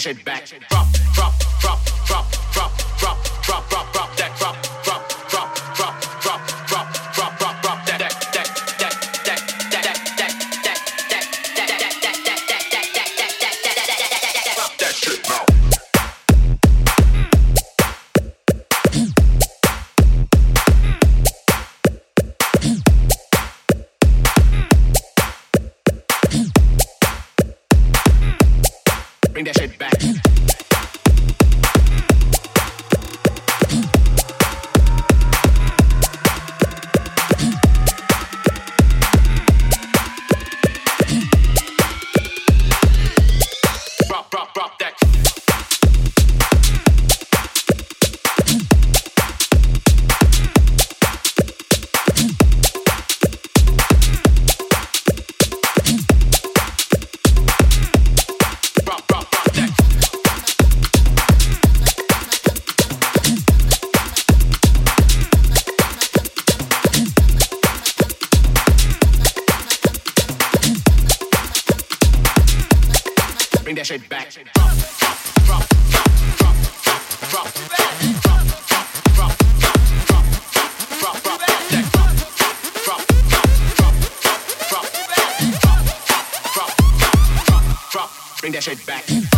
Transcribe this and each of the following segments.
get it back. bring that shit back. Drop, drop, drop, drop, drop, drop. Bring that shit back.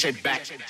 Shit back.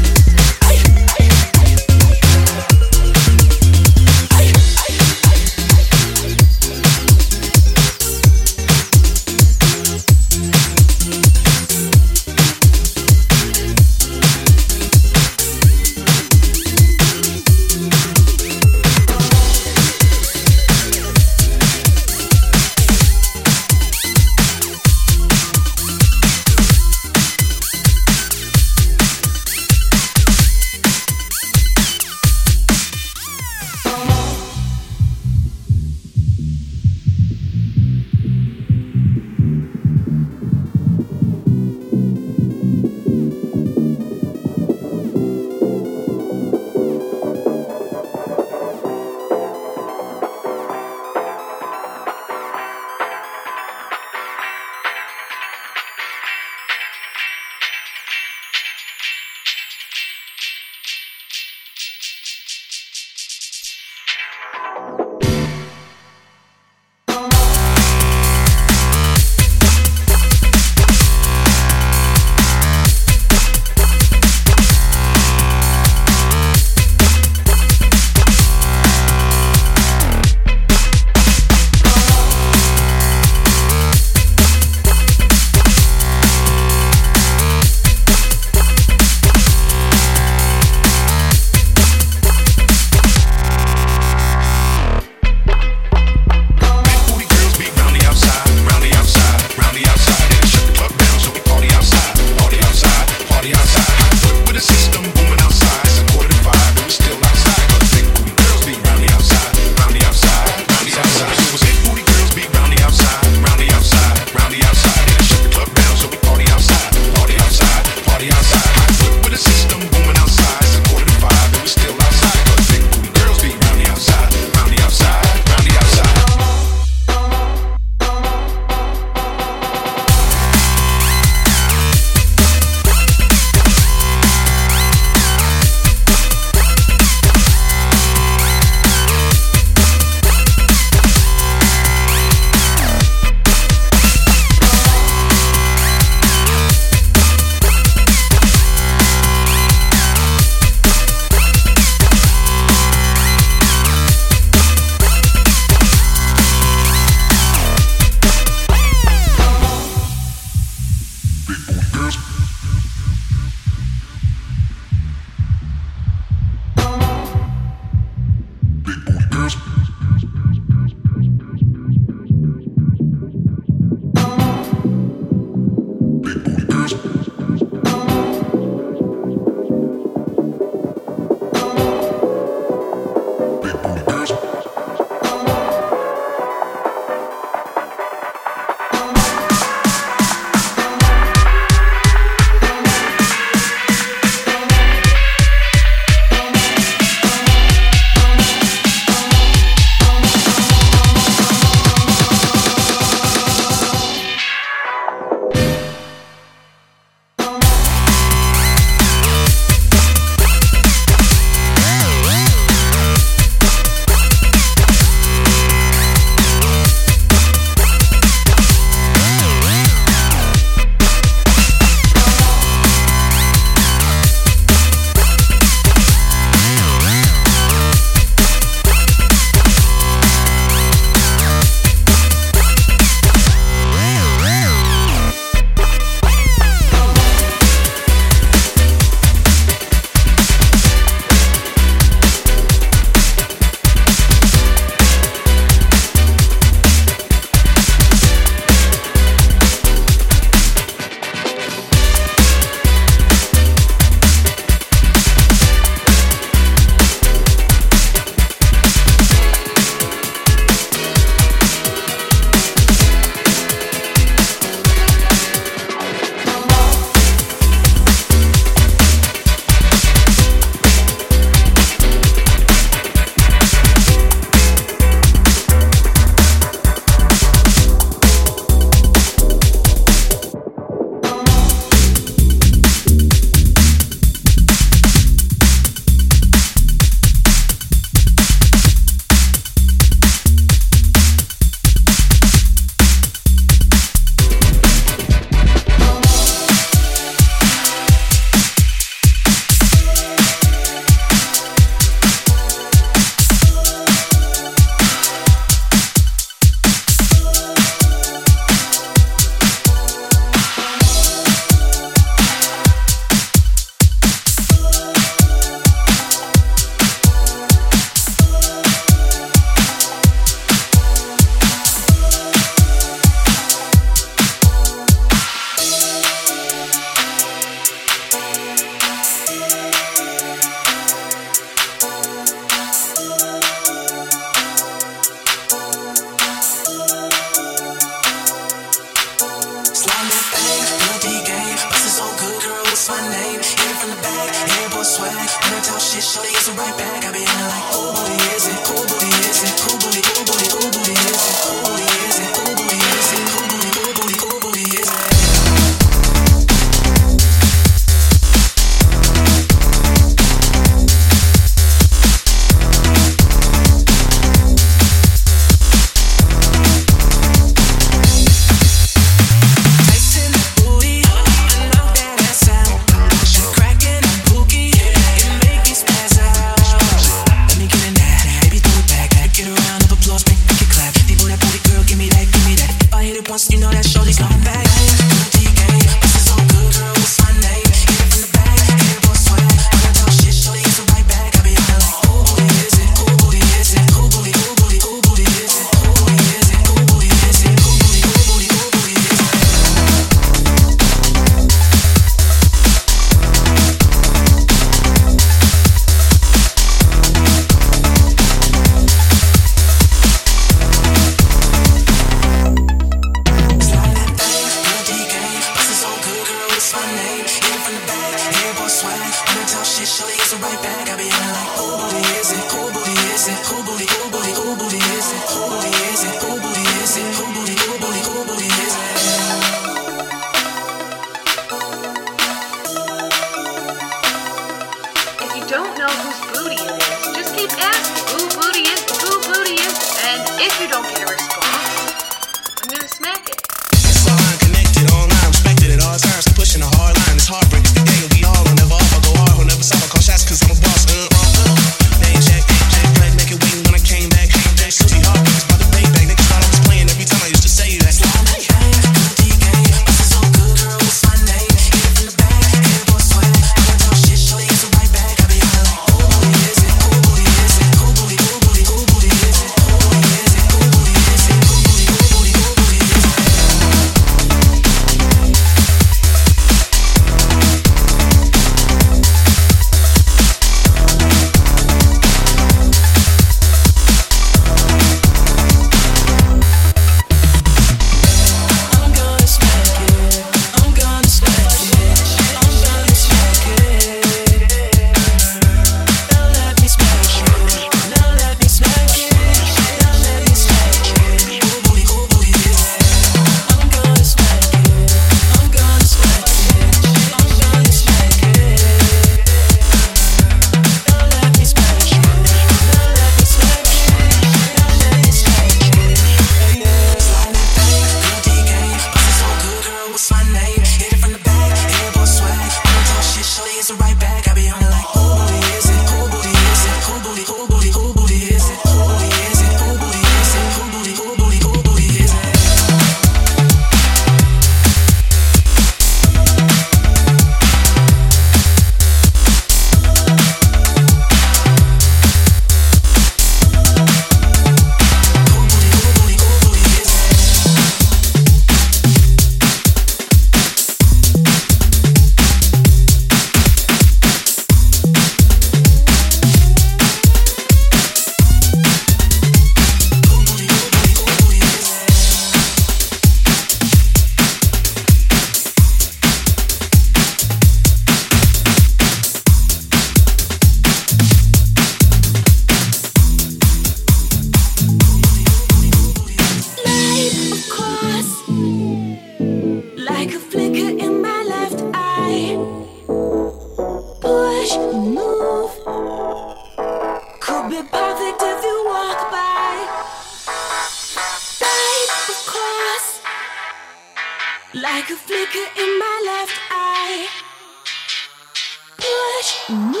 Don't